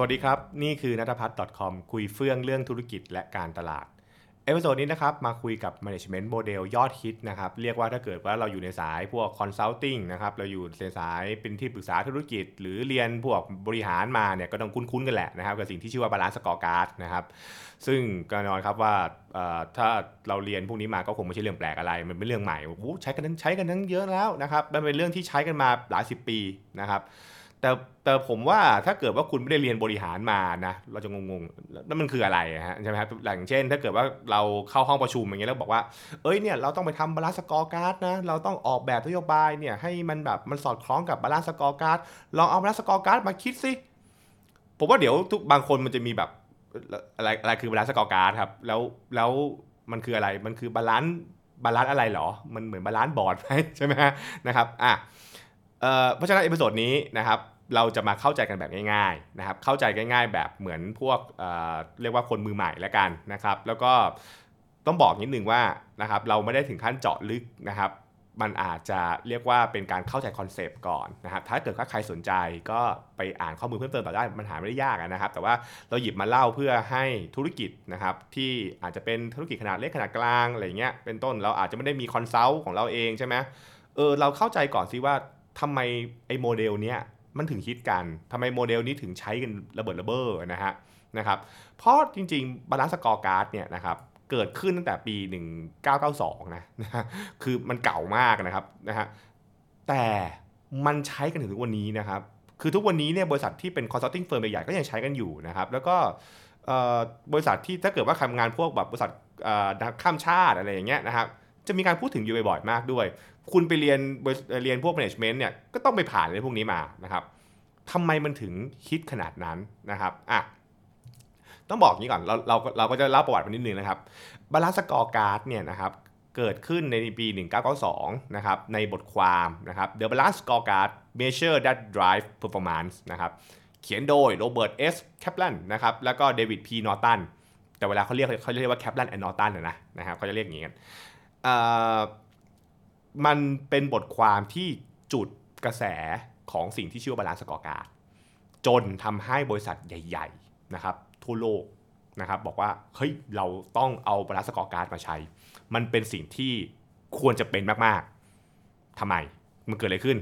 วัสดีครับ นี่คือนัทพัฒน์ .com คุยเฟื่องเรื่องธุรกิจและการตลาด episode นี้นะครับ มาคุยกับ management model ยอดฮิตนะครับ เรียกว่าถ้าเกิดว่าเราอยู่ในสายพวก consulting นะครับ เราอยู่ในสายเป็นที่ปรึกษาธุรกิจ หรือเรียนพวกบริหารมาเนี่ยก็ต้องคุ้นๆกันแหละนะครับ กับสิ่งที่ชื่อว่า balance scorecard นะครับ ซึ่งก็นอนครับว่าถ้าเราเรียนพวกนี้มาก็คงไม่ใช่เรื่องแปลกอะไร มันเป็นเรื่องใหม่ใช้กันทั้งใช้กันทั้งเยอะแล้วนะครับมันเป็นเรื่องที่ใช้กันมาหลายสิบปีนะครับ แต่แต่ผมว่าถ้าเกิดว่าคุณไม่ได้เรียนบริหารมานะเราจะงงๆแล้วมันคืออะไรอะฮะใช่ไหมครับอย่างเช่น ถ้าเกิดว่าเราเข้าห้องประชุมอย่างเงี้ยแล้วบอกว่าเอ้ยเนี่ยเราต้องไปทำ Balanced Scorecard นะเราต้องออกแบบนโยบายเนี่ยให้มันแบบมันสอดคล้องกับ Balanced Scorecard ลองเอา Balanced Scorecard มาคิดสิผมว่าเดี๋ยวทุกบางคนมันจะมีแบบอะไรอะไรคือ Balanced Scorecard ครับแล้วแล้วมันคืออะไรมันคือ balance balance อะไรเหรอ มันเหมือน balance board ไหมใช่ไหมฮะนะครับอะ เพราะฉะนั้น episode นี้นะครับเราจะมาเข้าใจกันแบบง่ายๆนะครับเข้าใจง่าย ๆ แบบเหมือนพวกเรียกว่าคนมือใหม่แล้วกันนะครับ แล้วก็ต้องบอกนิดนึงว่านะครับเราไม่ได้ถึงขั้นเจาะลึกนะครับมันอาจจะเรียกว่าเป็นการเข้าใจ concept ก่อนนะครับ ถ้าเกิดว่าใครสนใจก็ไปอ่านข้อมูลเพิ่มเติมต่อได้ มันหาไม่ได้ยากนะครับ แต่ว่าเราหยิบมาเล่าเพื่อให้ธุรกิจนะครับที่อาจจะเป็นธุรกิจขนาดเล็กขนาดกลางอะไรเงี้ย เป็นต้น เราอาจจะไม่ได้มี consult ของเราเองใช่ไหมเออเราเข้าใจก่อนสิว่า ทำไมไอ้โมเดลเนี้ยมันถึงฮิตกันทำไมโมเดลนี้ถึงใช้กันระเบิดระเบ้อนะฮะนะครับเพราะจริงๆ Balanced Scorecard เนี่ยนะครับเกิดขึ้นตั้งแต่ปี 1992 นะนะฮะคือมันเก่ามากนะครับนะฮะแต่มันใช้กันถึงทุกวันนี้นะครับ คือทุกวันนี้เนี่ยบริษัทที่เป็น consulting firm ใหญ่ๆก็ยังใช้กันอยู่นะครับ แล้วก็บริษัทที่ถ้าเกิดว่าทำงานพวกแบบบริษัทข้ามชาติอะไรอย่างเงี้ยนะครับ จะมีการพูดถึงอยู่บ่อยๆมากด้วย คุณไปเรียนเรียนพวก management เนี่ยก็ต้องไปผ่านเรื่องพวกนี้มานะครับทำไมมันถึงฮิตขนาดนั้นนะครับอะต้องบอกงี้ก่อนเราเราเราก็จะเล่าประวัติมานิดนึงนะครับ Balanced Scorecard เนี่ยนะครับเกิดขึ้นในปี 1992 นะครับ ในบทความนะครับ The Balanced Scorecard Measures That Drive Performance นะครับ เขียนโดย Robert S. Kaplan นะครับ แล้วก็ David P. Norton แต่เวลาเขาเรียกเขาเรียกว่า Kaplan and Norton นะนะครับเขาจะเรียกอย่างนี้กัน มันเป็นบทความที่จุดกระแสของสิ่งที่ชื่อว่า Balanced Scorecard จนทำให้บริษัทใหญ่ ๆ นะครับ ทั่วโลกนะครับ บอกว่าเฮ้ยเราต้องเอา Balanced Scorecard มาใช้ มันเป็นสิ่งที่ควรจะเป็นมากๆทำไมมันเกิดอะไรขึ้น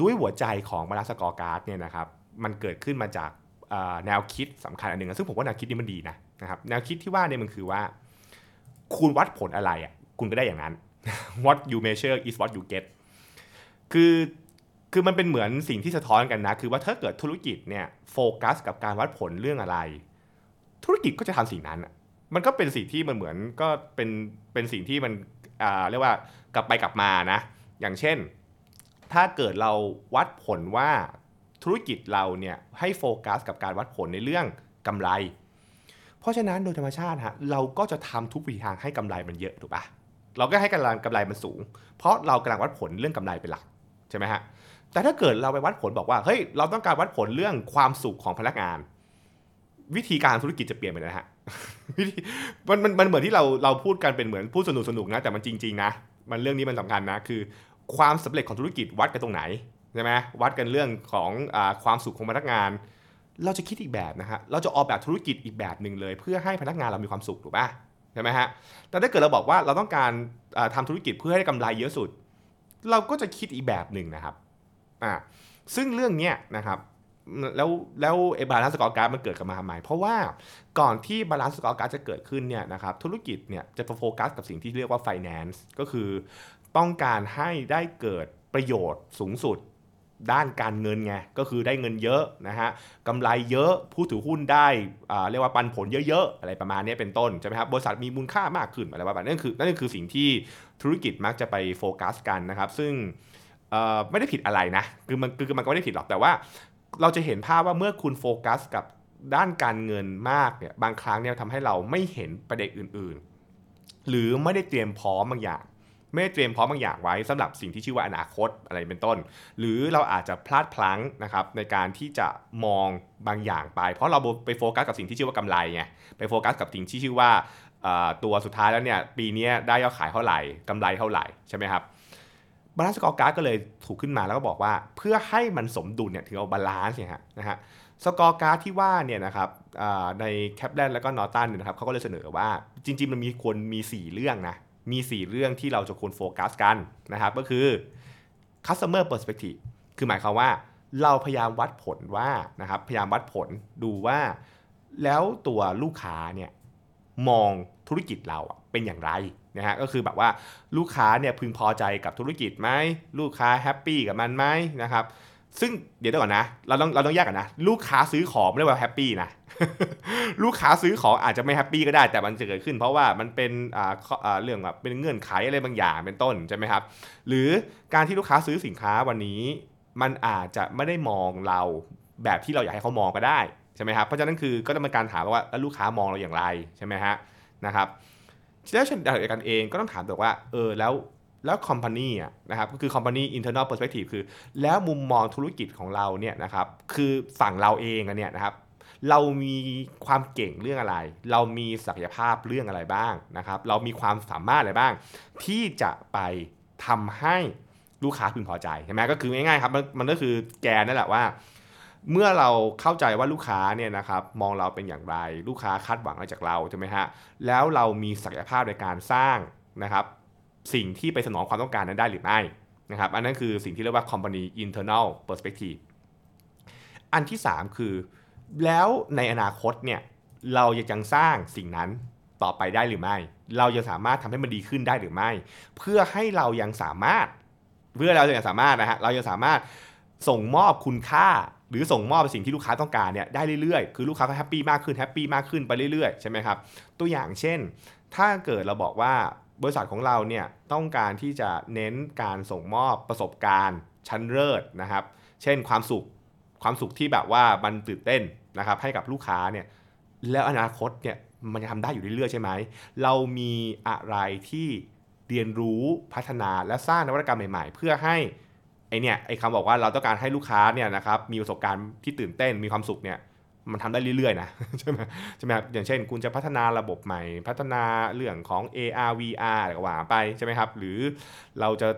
ด้วยหัวใจของ Balanced Scorecard เนี่ยนะครับมันเกิดขึ้นมาจากแนวคิดสำคัญอันหนึ่งซึ่งผมว่าแนวคิดนี้มันดีนะนะครับแนวคิดที่ว่าเนี่ยมันคือว่า คุณวัดผลอะไรอะคุณก็ได้อย่างนั้น what you measure is what you get คือคือมันเป็นเหมือนสิ่งที่สะท้อนกันนะ คือว่าถ้าเกิดธุรกิจเนี่ยโฟกัสกับการวัดผลเรื่องอะไร ธุรกิจก็จะทำสิ่งนั้นอะมันก็เป็นสิ่งที่มันเหมือนก็เป็นเป็นสิ่งที่มันอ่าเรียกว่ากลับไปกลับมานะ อย่างเช่น ถ้าเกิดเราวัดผลว่าธุรกิจเราเนี่ยให้โฟกัสกับการวัดผลในเรื่องกำไร เพราะฉะนั้นโดยธรรมชาติฮะเราก็จะทำทุกวิธีทางให้กำไรมันเยอะถูกปะเราก็ให้กำไรกำไรมันสูง เพราะเรากำลังวัดผลเรื่องกำไรเป็นหลักใช่ไหมฮะแต่ถ้าเกิดเราไปวัดผลบอกว่าเฮ้ยเราต้องการวัดผลเรื่องความสุขของพนักงาน วิธีการธุรกิจจะเปลี่ยนไปเลยนะฮะวิธีมันมันมันเหมือนที่เราเราพูดกันเป็นเหมือนพูดสนุกสนุกนะแต่มันจริงๆนะมันเรื่องนี้มันสำคัญนะคือ ความสำเร็จของธุรกิจวัดกันตรงไหนใช่ไหมวัดกันเรื่องของอความสุขของพนักงาน เราจะคิดอีกแบบนะฮะ เราจะออกแบบธุรกิจอีกแบบหนึ่งเลย เพื่อให้พนักงานเรามีความสุขถูกป่ะใช่ไหมฮะ แต่ถ้าเกิดเราบอกว่าเราต้องการทำาธุรกิจเพื่อให้ได้กำไรเยอะสุด เราก็จะคิดอีกแบบหนึ่งนะครับ อ่า ซึ่งเรื่องเนี้ยนะครับ แล้วแล้วไอ้ Balanced Scorecard มันเกิดกันมาทำไม เพราะว่าก่อนที่ Balanced Scorecard จะเกิดขึ้นเนี่ยนะครับ ธุรกิจเนี่ยจะโฟกัสกับสิ่งที่เรียกว่า finance ก็คือต้องการให้ได้เกิดประโยชน์สูงสุด ด้านการเงินไงก็คือได้เงินเยอะนะฮะกำไรเยอะผู้ถือหุ้นได้อ่าเรียกว่าปันผลเยอะ ๆ อะไรประมาณนี้เป็นต้นใช่ไหมครับบริษัทมีมูลค่ามากขึ้นอะไรประมาณนั้นนั่นคือนั่นคือสิ่งที่ธุรกิจมักจะไปโฟกัสกันนะครับ ซึ่งเอ่อไม่ได้ผิดอะไรนะคือมันคือมันก็ไม่ได้ผิดหรอกแต่ว่า เราจะเห็นภาพว่าเมื่อคุณโฟกัสกับด้านการเงินมากเนี่ยบางครั้งเนี่ยทำให้เราไม่เห็นประเด็นอื่น ๆ หรือไม่ได้เตรียมพร้อมบางอย่าง ไม่เตรียมพร้อมบางอย่างไว้สำหรับสิ่งที่ชื่อว่าอนาคตอะไรเป็นต้น หรือเราอาจจะพลาดพลั้งนะครับในการที่จะมองบางอย่างไป เพราะเราไปโฟกัสกับสิ่งที่ชื่อว่ากำไรไงไปโฟกัสกับสิ่งที่ชื่อว่าตัวสุดท้ายแล้วเนี่ยปีนี้ได้ยอดขายเท่าไหร่กำไรเท่าไหร่ใช่ไหมครับ Balanced Scorecard ก็เลยถูกขึ้นมาแล้วก็บอกว่า เพื่อให้มันสมดุลเนี่ยถึงเอา balanced เนี่ยฮะนะฮะ scorecard ที่ว่าเนี่ยนะครับใน Kaplan แล้วก็ Norton เนี่ยนะครับเขาก็เลยเสนอว่าจริง ๆ มันมีควรมี 4 เรื่องนะ มี 4 เรื่องที่เราจะควรโฟกัสกันนะครับก็คือ customer perspective คือหมายความว่า เราพยายามวัดผลว่านะครับพยายามวัดผลดูว่า แล้วตัวลูกค้าเนี่ยมองธุรกิจเราเป็นอย่างไรนะฮะก็คือแบบว่าลูกค้าเนี่ยพึงพอใจกับธุรกิจไหมลูกค้า happy กับมันไหมนะครับ ซึ่งเดี๋ยวก่อนนะ เราต้องเราต้องแยกกันนะ ลูกค้าซื้อของไม่ได้ว่า happy นะ ลูกค้าซื้อของอาจจะไม่ happy ก็ได้ แต่มันจะเกิดขึ้น เพราะว่ามันเป็นอ่าเรื่องแบบเป็นเงื่อนไขอะไรบางอย่างเป็นต้นใช่ไหมครับ หรือการที่ลูกค้าซื้อสินค้าวันนี้ มันอาจจะไม่ได้มองเราแบบที่เราอยากให้เขามองก็ได้ใช่ไหมครับ เพราะฉะนั้นคือก็ต้องเป็นการถามว่าลูกค้ามองเราอย่างไรใช่ไหมฮะนะครับแล้วเช่นเดียวกันเองก็ต้องถามตัวว่าเออแล้ว แล้ว company อะนะครับก็คือ company internal perspective คือ แล้วมุมมองธุรกิจของเราเนี่ยนะครับคือฝั่งเราเองเนี่ยนะครับเรามีความเก่งเรื่องอะไร เรามีศักยภาพเรื่องอะไรบ้างนะครับ เรามีความสามารถอะไรบ้าง ที่จะไปทำให้ลูกค้าพึงพอใจใช่ไหมก็คือง่ายๆครับมันมันก็คือแกนนั่นแหละว่า เมื่อเราเข้าใจว่าลูกค้าเนี่ยนะครับมองเราเป็นอย่างไร ลูกค้าคาดหวังอะไรจากเราใช่ไหมฮะแล้วเรามีศักยภาพในการสร้างนะครับ สิ่งที่ไปสนองความต้องการนั้นได้หรือไม่นะครับอันนั้นคือสิ่งที่เรียกว่า company internal perspective อันที่ 3 คือ แล้วในอนาคตเนี่ยเราจะยังสร้างสิ่งนั้นต่อไปได้หรือไม่ เราจะสามารถทำให้มันดีขึ้นได้หรือไม่ เพื่อให้เรายังสามารถ เพื่อเราจะยังสามารถนะฮะเราจะสามารถส่งมอบคุณค่า หรือส่งมอบสิ่งที่ลูกค้าต้องการเนี่ยได้เรื่อยๆ คือลูกค้าก็แฮปปี้มากขึ้นแฮปปี้มากขึ้นไปเรื่อยๆใช่ไหมครับตัวอย่างเช่น ถ้าเกิดเราบอกว่า บริษัทของเราเนี่ยต้องการที่จะเน้นการส่งมอบประสบการณ์ ชั้นเลิศนะครับ เช่นความสุขความสุขที่แบบว่ามันตื่นเต้นนะครับให้กับลูกค้าเนี่ยแล้วอนาคตเนี่ยมันจะทำได้อยู่เรื่อยๆใช่ไหม เรามีอะไรที่เรียนรู้พัฒนาและสร้างนวัตกรรมใหม่ๆ เพื่อให้ไอเนี่ยไอคำบอกว่าเราต้องการให้ลูกค้าเนี่ยนะครับมีประสบการณ์ที่ตื่นเต้นมีความสุขเนี่ย มันทำได้เรื่อยๆนะใช่ไหมใช่ไหมครับอย่างเช่น คุณจะพัฒนาระบบใหม่ พัฒนาเรื่องของ AR VR อะไรก็ว่าไปใช่ไหมครับ หรือเราจะ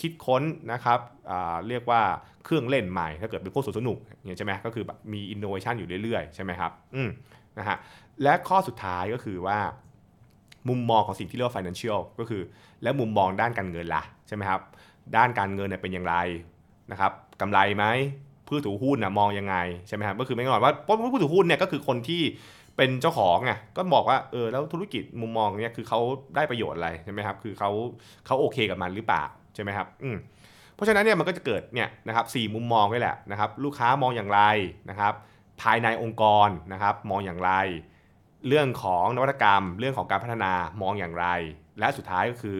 คิดค้นนะครับเรียกว่าเครื่องเล่นใหม่ ถ้าเกิดเป็นพวกสนุกอย่างใช่ไหมก็คือมีอินโนเวชันอยู่เรื่อยๆ ใช่ไหมครับอืมนะฮะและข้อสุดท้ายก็คือว่ามุมมองของสิ่งที่เรียกว่า financial ก็คือ แล้วมุมมองด้านการเงินล่ะใช่ไหมครับด้านการเงินเป็นอย่างไรนะครับกำไรไหม ผู้ถือหุ้นนะมองยังไงใช่ไหมครับก็คือไม่ก่อนว่าผู้ถือหุ้นเนี่ยก็คือคนที่เป็นเจ้าของไงก็บอกว่าเออแล้วธุรกิจมุมมองเนี่ยคือเขาได้ประโยชน์อะไรใช่ไหมครับคือเขาเขาโอเคกับมันหรือเปล่าใช่ไหมครับอืมเพราะฉะนั้นเนี่ยมันก็จะเกิดเนี่ยนะครับสมุมมองนี่แหละนะครับลูกค้ามองอย่างไรนะครับภายในองค์กรนะครับมองอย่างไร เรื่องของนวัตกรรม เรื่องของการพัฒนามองอย่างไร และสุดท้ายก็คือ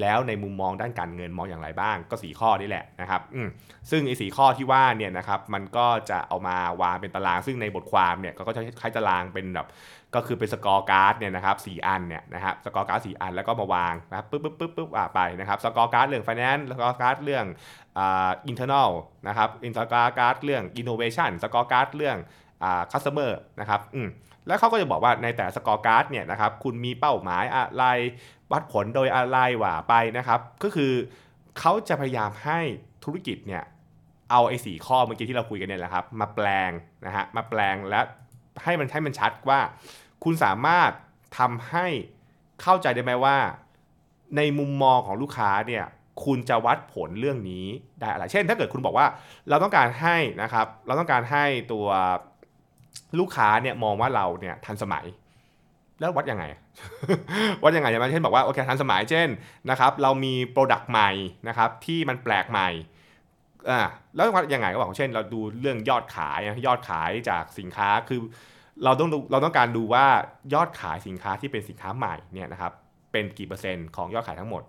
แล้วในมุมมองด้านการเงินมองอย่างไรบ้าง ก็สีข้อนี่แหละนะครับซึ่งไอ้สีข้อที่ว่าเนี่ยนะครับมันก็จะเอามาวางเป็นตาราง ซึ่งในบทความเนี่ยก็จะใช้ตารางเป็นแบบก็คือเป็น scorecard เนี่ยนะครับสี่อันเนี่ยนะครับ scorecard สี่อันแล้วก็มาวางนะครับปึ๊บปึ๊บปึ๊บปึ๊บอ่าไปนะครับสกอร์การ์ดเรื่อง finance สกอร์การ์ดเรื่องอ่า internal นะครับอินสกอร์การ์ดเรื่อง innovation สกอร์การ์ดเรื่อง อ่า customer นะครับอืมแล้วเขาก็จะบอกว่าในแต่ scorecard เนี่ยนะครับคุณมีเป้าหมายอะไร วัดผลโดยอะไรว่าไปนะครับ ก็คือเขาจะพยายามให้ธุรกิจเนี่ยเอาไอ้สี่ข้อเมื่อกี้ที่เราคุยกันเนี่ยแหละครับ มาแปลงนะฮะมาแปลงและให้มันให้มันชัดว่า คุณสามารถทำให้เข้าใจได้ไหมว่า ในมุมมองของลูกค้าเนี่ยคุณจะวัดผลเรื่องนี้ได้อะไร เช่น ถ้าเกิดคุณบอกว่าเราต้องการให้นะครับ เราต้องการให้ตัว ลูกค้าเนี่ยมองว่าเราเนี่ยทันสมัย แล้ววัดยังไง วัดยังไงอย่างเช่นบอกว่าโอเคทันสมัยเช่นนะครับเรามี product ใหม่นะครับที่มันแปลกใหม่อ่าแล้ววัดยังไงก็บอกเช่น เราดูเรื่องยอดขายยอดขายจากสินค้าคือเราต้องเราต้องการดูว่ายอดขายสินค้าที่เป็นสินค้าใหม่เนี่ยนะครับเป็นกี่เปอร์เซ็นต์ของยอดขายทั้งหมด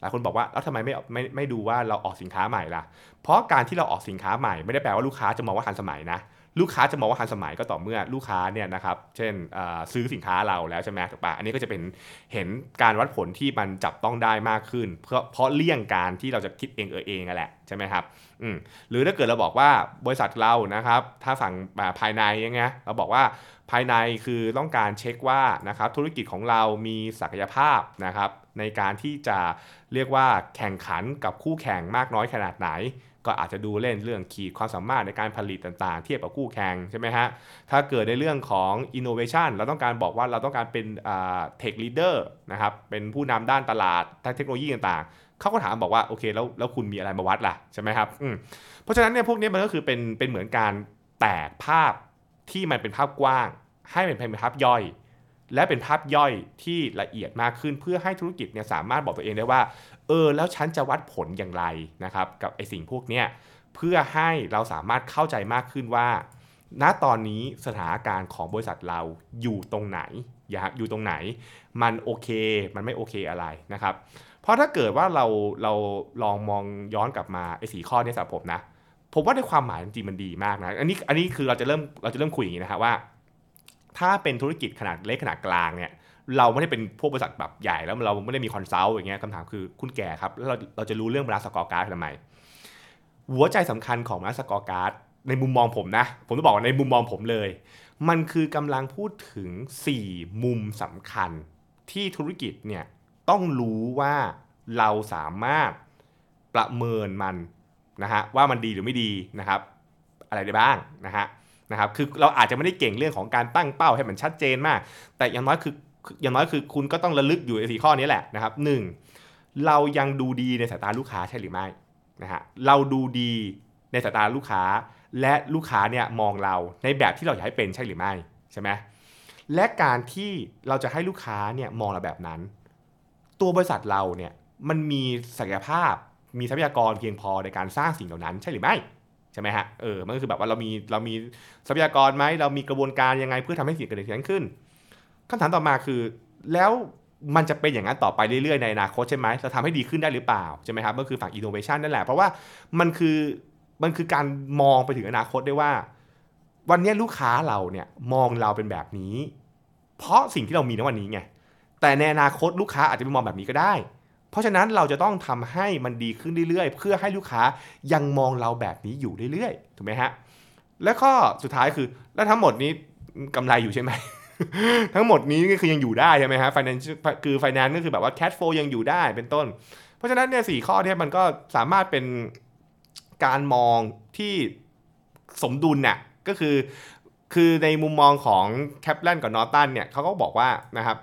หลายคนบอกว่าแล้วทำไมไม่ไม่ไม่ดูว่าเราออกสินค้าใหม่ล่ะ เพราะการที่เราออกสินค้าใหม่ไม่ได้แปลว่าลูกค้าจะมองว่าทันสมัยนะ ลูกค้าจะมองว่าทันสมัยก็ต่อเมื่อลูกค้าเนี่ยนะครับเช่นซื้อสินค้าเราแล้วใช่ไหมถูกปะอันนี้ก็จะเป็นเห็นการวัดผลที่มันจับต้องได้มากขึ้น เพราะเพราะเลี่ยงการที่เราจะคิดเองเออเองนั่นแหละใช่ไหมครับอืมหรือถ้าเกิดเราบอกว่าบริษัทเรานะครับถ้าฝั่งภายในยังไงเราบอกว่าภายในคือต้องการเช็คว่านะครับธุรกิจของเรามีศักยภาพนะครับในการที่จะเรียกว่าแข่งขันกับคู่แข่งมากน้อยขนาดไหน ก็อาจจะดูเล่นเรื่องขีดความสามารถในการผลิตต่างๆ เทียบกับคู่แข่งใช่ไหมฮะ ถ้าเกิดในเรื่องของ innovation เราต้องการบอกว่าเราต้องการเป็น tech leader นะครับ เป็นผู้นำด้านตลาดเทคโนโลยีต่างๆ เขาก็ถามบอกว่าโอเคแล้วแล้วคุณมีอะไรมาวัดล่ะใช่ไหมครับ เพราะฉะนั้นเนี่ยพวกนี้มันก็คือเป็นเป็นเหมือนการแตกภาพที่มันเป็นภาพกว้าง ให้เป็นเป็นภาพย่อย และเป็นภาพย่อยที่ละเอียดมากขึ้นเพื่อให้ธุรกิจเนี่ยสามารถบอกตัวเองได้ว่า เออแล้วฉันจะวัดผลอย่างไรนะครับกับไอสิ่งพวกเนี้ยเพื่อให้เราสามารถเข้าใจมากขึ้นว่า ณตอนนี้สถานการณ์ของบริษัทเราอยู่ตรงไหนอยู่ตรงไหน มันโอเค มันไม่โอเคอะไรนะครับ เพราะถ้าเกิดว่าเราเราลองมองย้อนกลับมาไอ้สี่ข้อนี้สำหรับผมนะผมว่าในความหมายจริงมันดีมากนะอันนี้อันนี้คือเราจะเริ่มเราจะเริ่มคุยอย่างนี้นะครับว่า ถ้าเป็นธุรกิจขนาดเล็กขนาดกลางเนี่ย เราไม่ได้เป็นพวกบริษัทแบบใหญ่แล้วเราไม่ได้มี consult อย่างเงี้ยคำถามคือคุณแก่ครับแล้วเราเราจะรู้เรื่อง Balanced Scorecard ทำไมหัวใจสำคัญของ Balanced Scorecardในมุมมองผมนะ ผมจะบอกในมุมมองผมเลย มันคือกำลังพูดถึง 4 มุมสำคัญ ที่ธุรกิจเนี่ยต้องรู้ว่าเราสามารถประเมินมันนะฮะว่ามันดีหรือไม่ดีนะครับอะไรได้บ้างนะฮะนะครับคือเราอาจจะไม่ได้เก่งเรื่องของการตั้งเป้าให้มันชัดเจนมาก แต่อย่างน้อยคือ อย่างน้อยคือคุณก็ต้องระลึกอยู่ในสี่ข้อนี้แหละนะครับหนึ่งเรายังดูดีในสายตาลูกค้าใช่หรือไม่นะฮะเราดูดีในสายตาลูกค้า และลูกค้าเนี่ยมองเราในแบบที่เราอยากให้เป็นใช่หรือไม่ใช่ไหมและการที่เราจะให้ลูกค้าเนี่ยมองเราแบบนั้น ตัวบริษัทเราเนี่ยมันมีศักยภาพมีทรัพยากรเพียงพอในการสร้างสิ่งเหล่านั้นใช่หรือไม่ใช่ไหมฮะเออมันก็คือแบบว่าเรามีเรามีทรัพยากรไหมเรามีกระบวนการยังไงเพื่อทำให้สิ่งเกิดขึ้นขึ้น คำถามต่อมาคือแล้วมันจะเป็นอย่างนั้นต่อไปเรื่อยๆในอนาคตใช่ไหมจะทำให้ดีขึ้นได้หรือเปล่าใช่ไหมครับก็คือฝั่งอินโนเวชันนั่นแหละ เพราะว่ามันคือมันคือการมองไปถึงอนาคตได้ว่า วันนี้ลูกค้าเราเนี่ยมองเราเป็นแบบนี้ เพราะสิ่งที่เรามีในวันนี้ไงแต่ในอนาคตลูกค้าอาจจะไปมองแบบนี้ก็ได้ เพราะฉะนั้นเราจะต้องทำให้มันดีขึ้นเรื่อยๆ เพื่อให้ลูกค้ายังมองเราแบบนี้อยู่เรื่อยๆถูกไหมฮะและข้อสุดท้ายคือแล้วทั้งหมดนี้กำไรอยู่ใช่ไหม ทั้งหมดนี้ก็คือยังอยู่ได้ใช่ไหมฮะ finance คือ finance ก็คือแบบว่า cash flow ยังอยู่ได้เป็นต้น เพราะฉะนั้นเนี่ยสี่ข้อเนี่ยมันก็สามารถเป็นการมองที่สมดุลเนี่ยก็คือคือในมุมมองของแคปแลนกับนอตันเนี่ยเขาก็บอกว่านะครับ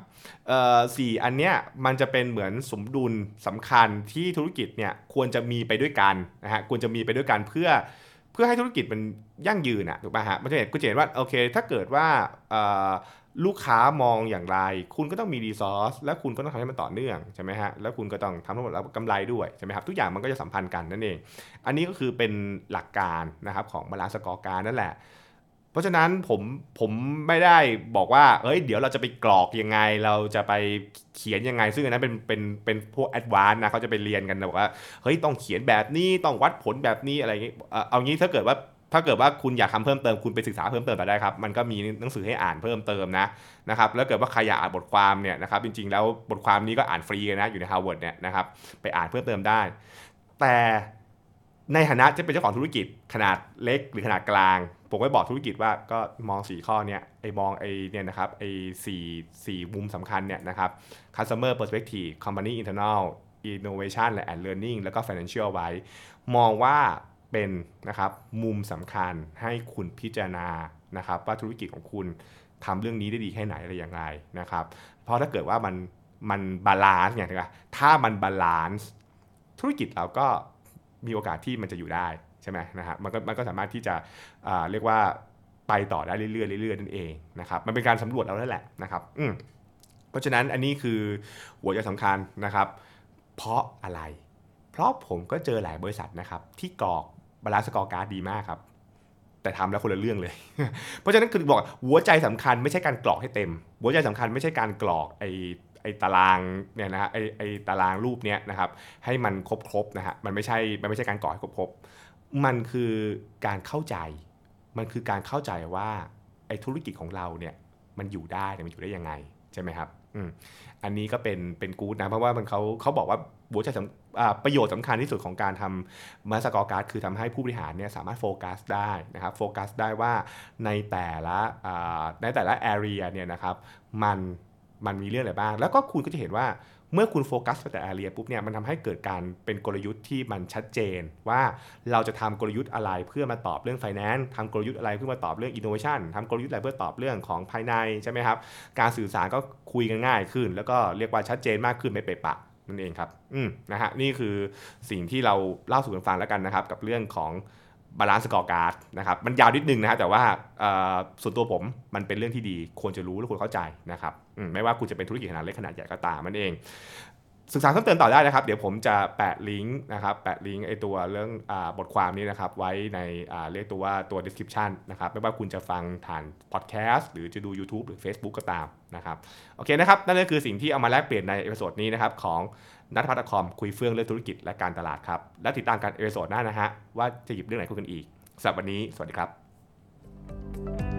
สี่อันเนี้ยมันจะเป็นเหมือนสมดุลสำคัญที่ธุรกิจเนี่ยควรจะมีไปด้วยกันนะฮะควรจะมีไปด้วยกันเพื่อเพื่อให้ธุรกิจมันยั่งยืนอะถูกป่ะฮะมันจะเห็นกูจะเห็นว่าโอเคถ้าเกิดว่า ลูกค้ามองอย่างไร คุณก็ต้องมี resource และคุณก็ต้องทำให้มันต่อเนื่องใช่ไหมฮะแล้วคุณก็ต้องทำให้หมดแล้วกำไรด้วยใช่ไหมครับทุกอย่างมันก็จะสัมพันธ์กันนั่นเอง อันนี้ก็คือเป็นหลักการนะครับของ Balanced Scorecard นั่นแหละ เพราะฉะนั้นผมผมไม่ได้บอกว่าเอ้ยเดี๋ยวเราจะไปกรอกยังไง เราจะไปเขียนยังไง ซึ่งอันนั้นเป็นเป็นเป็นพวก advance นะเขาจะไปเรียนกันบอกว่าเฮ้ยต้องเขียนแบบนี้ต้องวัดผลแบบนี้อะไรอย่างนี้เอางี้ถ้าเกิดว่า ถ้าเกิดว่าคุณอยากทำเพิ่มเติมคุณไปศึกษาเพิ่มเติมไปได้ครับ มันก็มีหนังสือให้อ่านเพิ่มเติมนะนะครับแล้วเกิดว่าใครอยากอ่านบทความเนี่ยนะครับจริงๆ แล้วบทความนี้ก็อ่านฟรีนะอยู่ใน Harvard เนี่ยนะครับไปอ่านเพิ่มเติมได้ แต่ในฐานะที่เป็นเจ้าของธุรกิจขนาดเล็กหรือขนาดกลาง ผมก็บอกธุรกิจว่าก็มอง 4 ข้อเนี่ยไอ้มองไอ้เนี่ยนะครับไอ้สี่สี่มุมสำคัญเนี่ยนะครับ customer perspective company internal innovation และ and learning แล้วก็ financial ไว้ มองว่า เป็นนะครับมุมสำคัญให้คุณพิจารณานะครับว่าธุรกิจของคุณทำเรื่องนี้ได้ดีแค่ไหนอะไรอย่างไรนะครับ เพราะถ้าเกิดว่ามันมัน balance ไงนะถ้ามัน balance ธุรกิจเราก็มีโอกาสที่มันจะอยู่ได้ใช่ไหมนะครับมันก็มันก็สามารถที่จะเรียกว่าไปต่อได้เรื่อยๆเรื่อยๆนั่นเองนะครับมันเป็นการสำรวจเราแล้วแหละนะครับอืเพราะฉะนั้นอันนี้คือหัวใจสำคัญนะครับ เพราะอะไร เพราะผมก็เจอหลายบริษัทนะครับที่กรอก Balanced Scorecard ดีมากครับ แต่ทำแล้วคนละเรื่องเลย เพราะฉะนั้นคือบอกหัวใจสำคัญไม่ใช่การกรอกให้เต็ม หัวใจสำคัญไม่ใช่การกรอกไอไอตารางเนี่ยนะฮะไอไอตารางรูปเนี้ยนะครับ ให้มันครบครบนะฮะมันไม่ใช่มันไม่ใช่การกรอกให้ครบครบมันคือการเข้าใจ มันคือการเข้าใจว่าไอธุรกิจของเราเนี่ยมันอยู่ได้มันอยู่ได้ยังไงใช่ไหมครับอืมอันนี้ก็เป็นเป็นกู๊ดนะเพราะว่ามันเขาเขาบอกว่าหัวใจส ประโยชน์สำคัญที่สุดของการทำ Balanced Scorecard คือทำให้ผู้บริหารเนี่ยสามารถโฟกัสได้นะครับโฟกัสได้ว่าในแต่ละในแต่ละ area เนี่ยนะครับมันมันมีเรื่องอะไรบ้าง แล้วก็คุณก็จะเห็นว่าเมื่อคุณโฟกัสไปแต่ area ปุ๊บเนี่ยมันทำให้เกิดการเป็นกลยุทธ์ที่มันชัดเจน ว่าเราจะทำกลยุทธ์อะไรเพื่อมาตอบเรื่อง finance ทำกลยุทธ์อะไรเพื่อมาตอบเรื่อง innovation ทำกลยุทธ์อะไรเพื่อตอบเรื่องของภายในใช่ไหมครับ การสื่อสารก็คุยกันง่ายขึ้น แล้วก็เรียกว่าชัดเจนมากขึ้นไม่เปะปะ นั่นเองครับอืมนะฮะนี่คือสิ่งที่เราเล่าสู่กันฟังแล้วกันนะครับ กับเรื่องของ Balanced Scorecard นะครับมันยาวนิดนึงนะฮะแต่ว่าส่วนตัวผมมันเป็นเรื่องที่ดีควรจะรู้และควรเข้าใจนะครับไม่ว่าคุณจะเป็นธุรกิจขนาดเล็กขนาดใหญ่ก็ตามมันเอง ศึกษาเพิ่มเติมต่อได้นะครับ เดี๋ยวผมจะแปะลิงก์นะครับ แปะลิงก์ไอตัวเรื่องบทความนี้นะครับ ไว้ในเรียกตัวว่าตัว description นะครับ ไม่ว่าคุณจะฟังผ่าน podcast หรือจะดู YouTube หรือ Facebook ก็ตามนะครับ โอเคนะครับ นั่นก็คือสิ่งที่เอามาแลกเปลี่ยนใน episode นี้นะครับ ของนัทพัฒน์คอมคุยเฟื่องเรื่องธุรกิจและการตลาดครับ และติดตามกัน episode หน้านะฮะว่าจะหยิบเรื่องไหนคุยกันอีกสำหรับวันนี้ สวัสดีครับ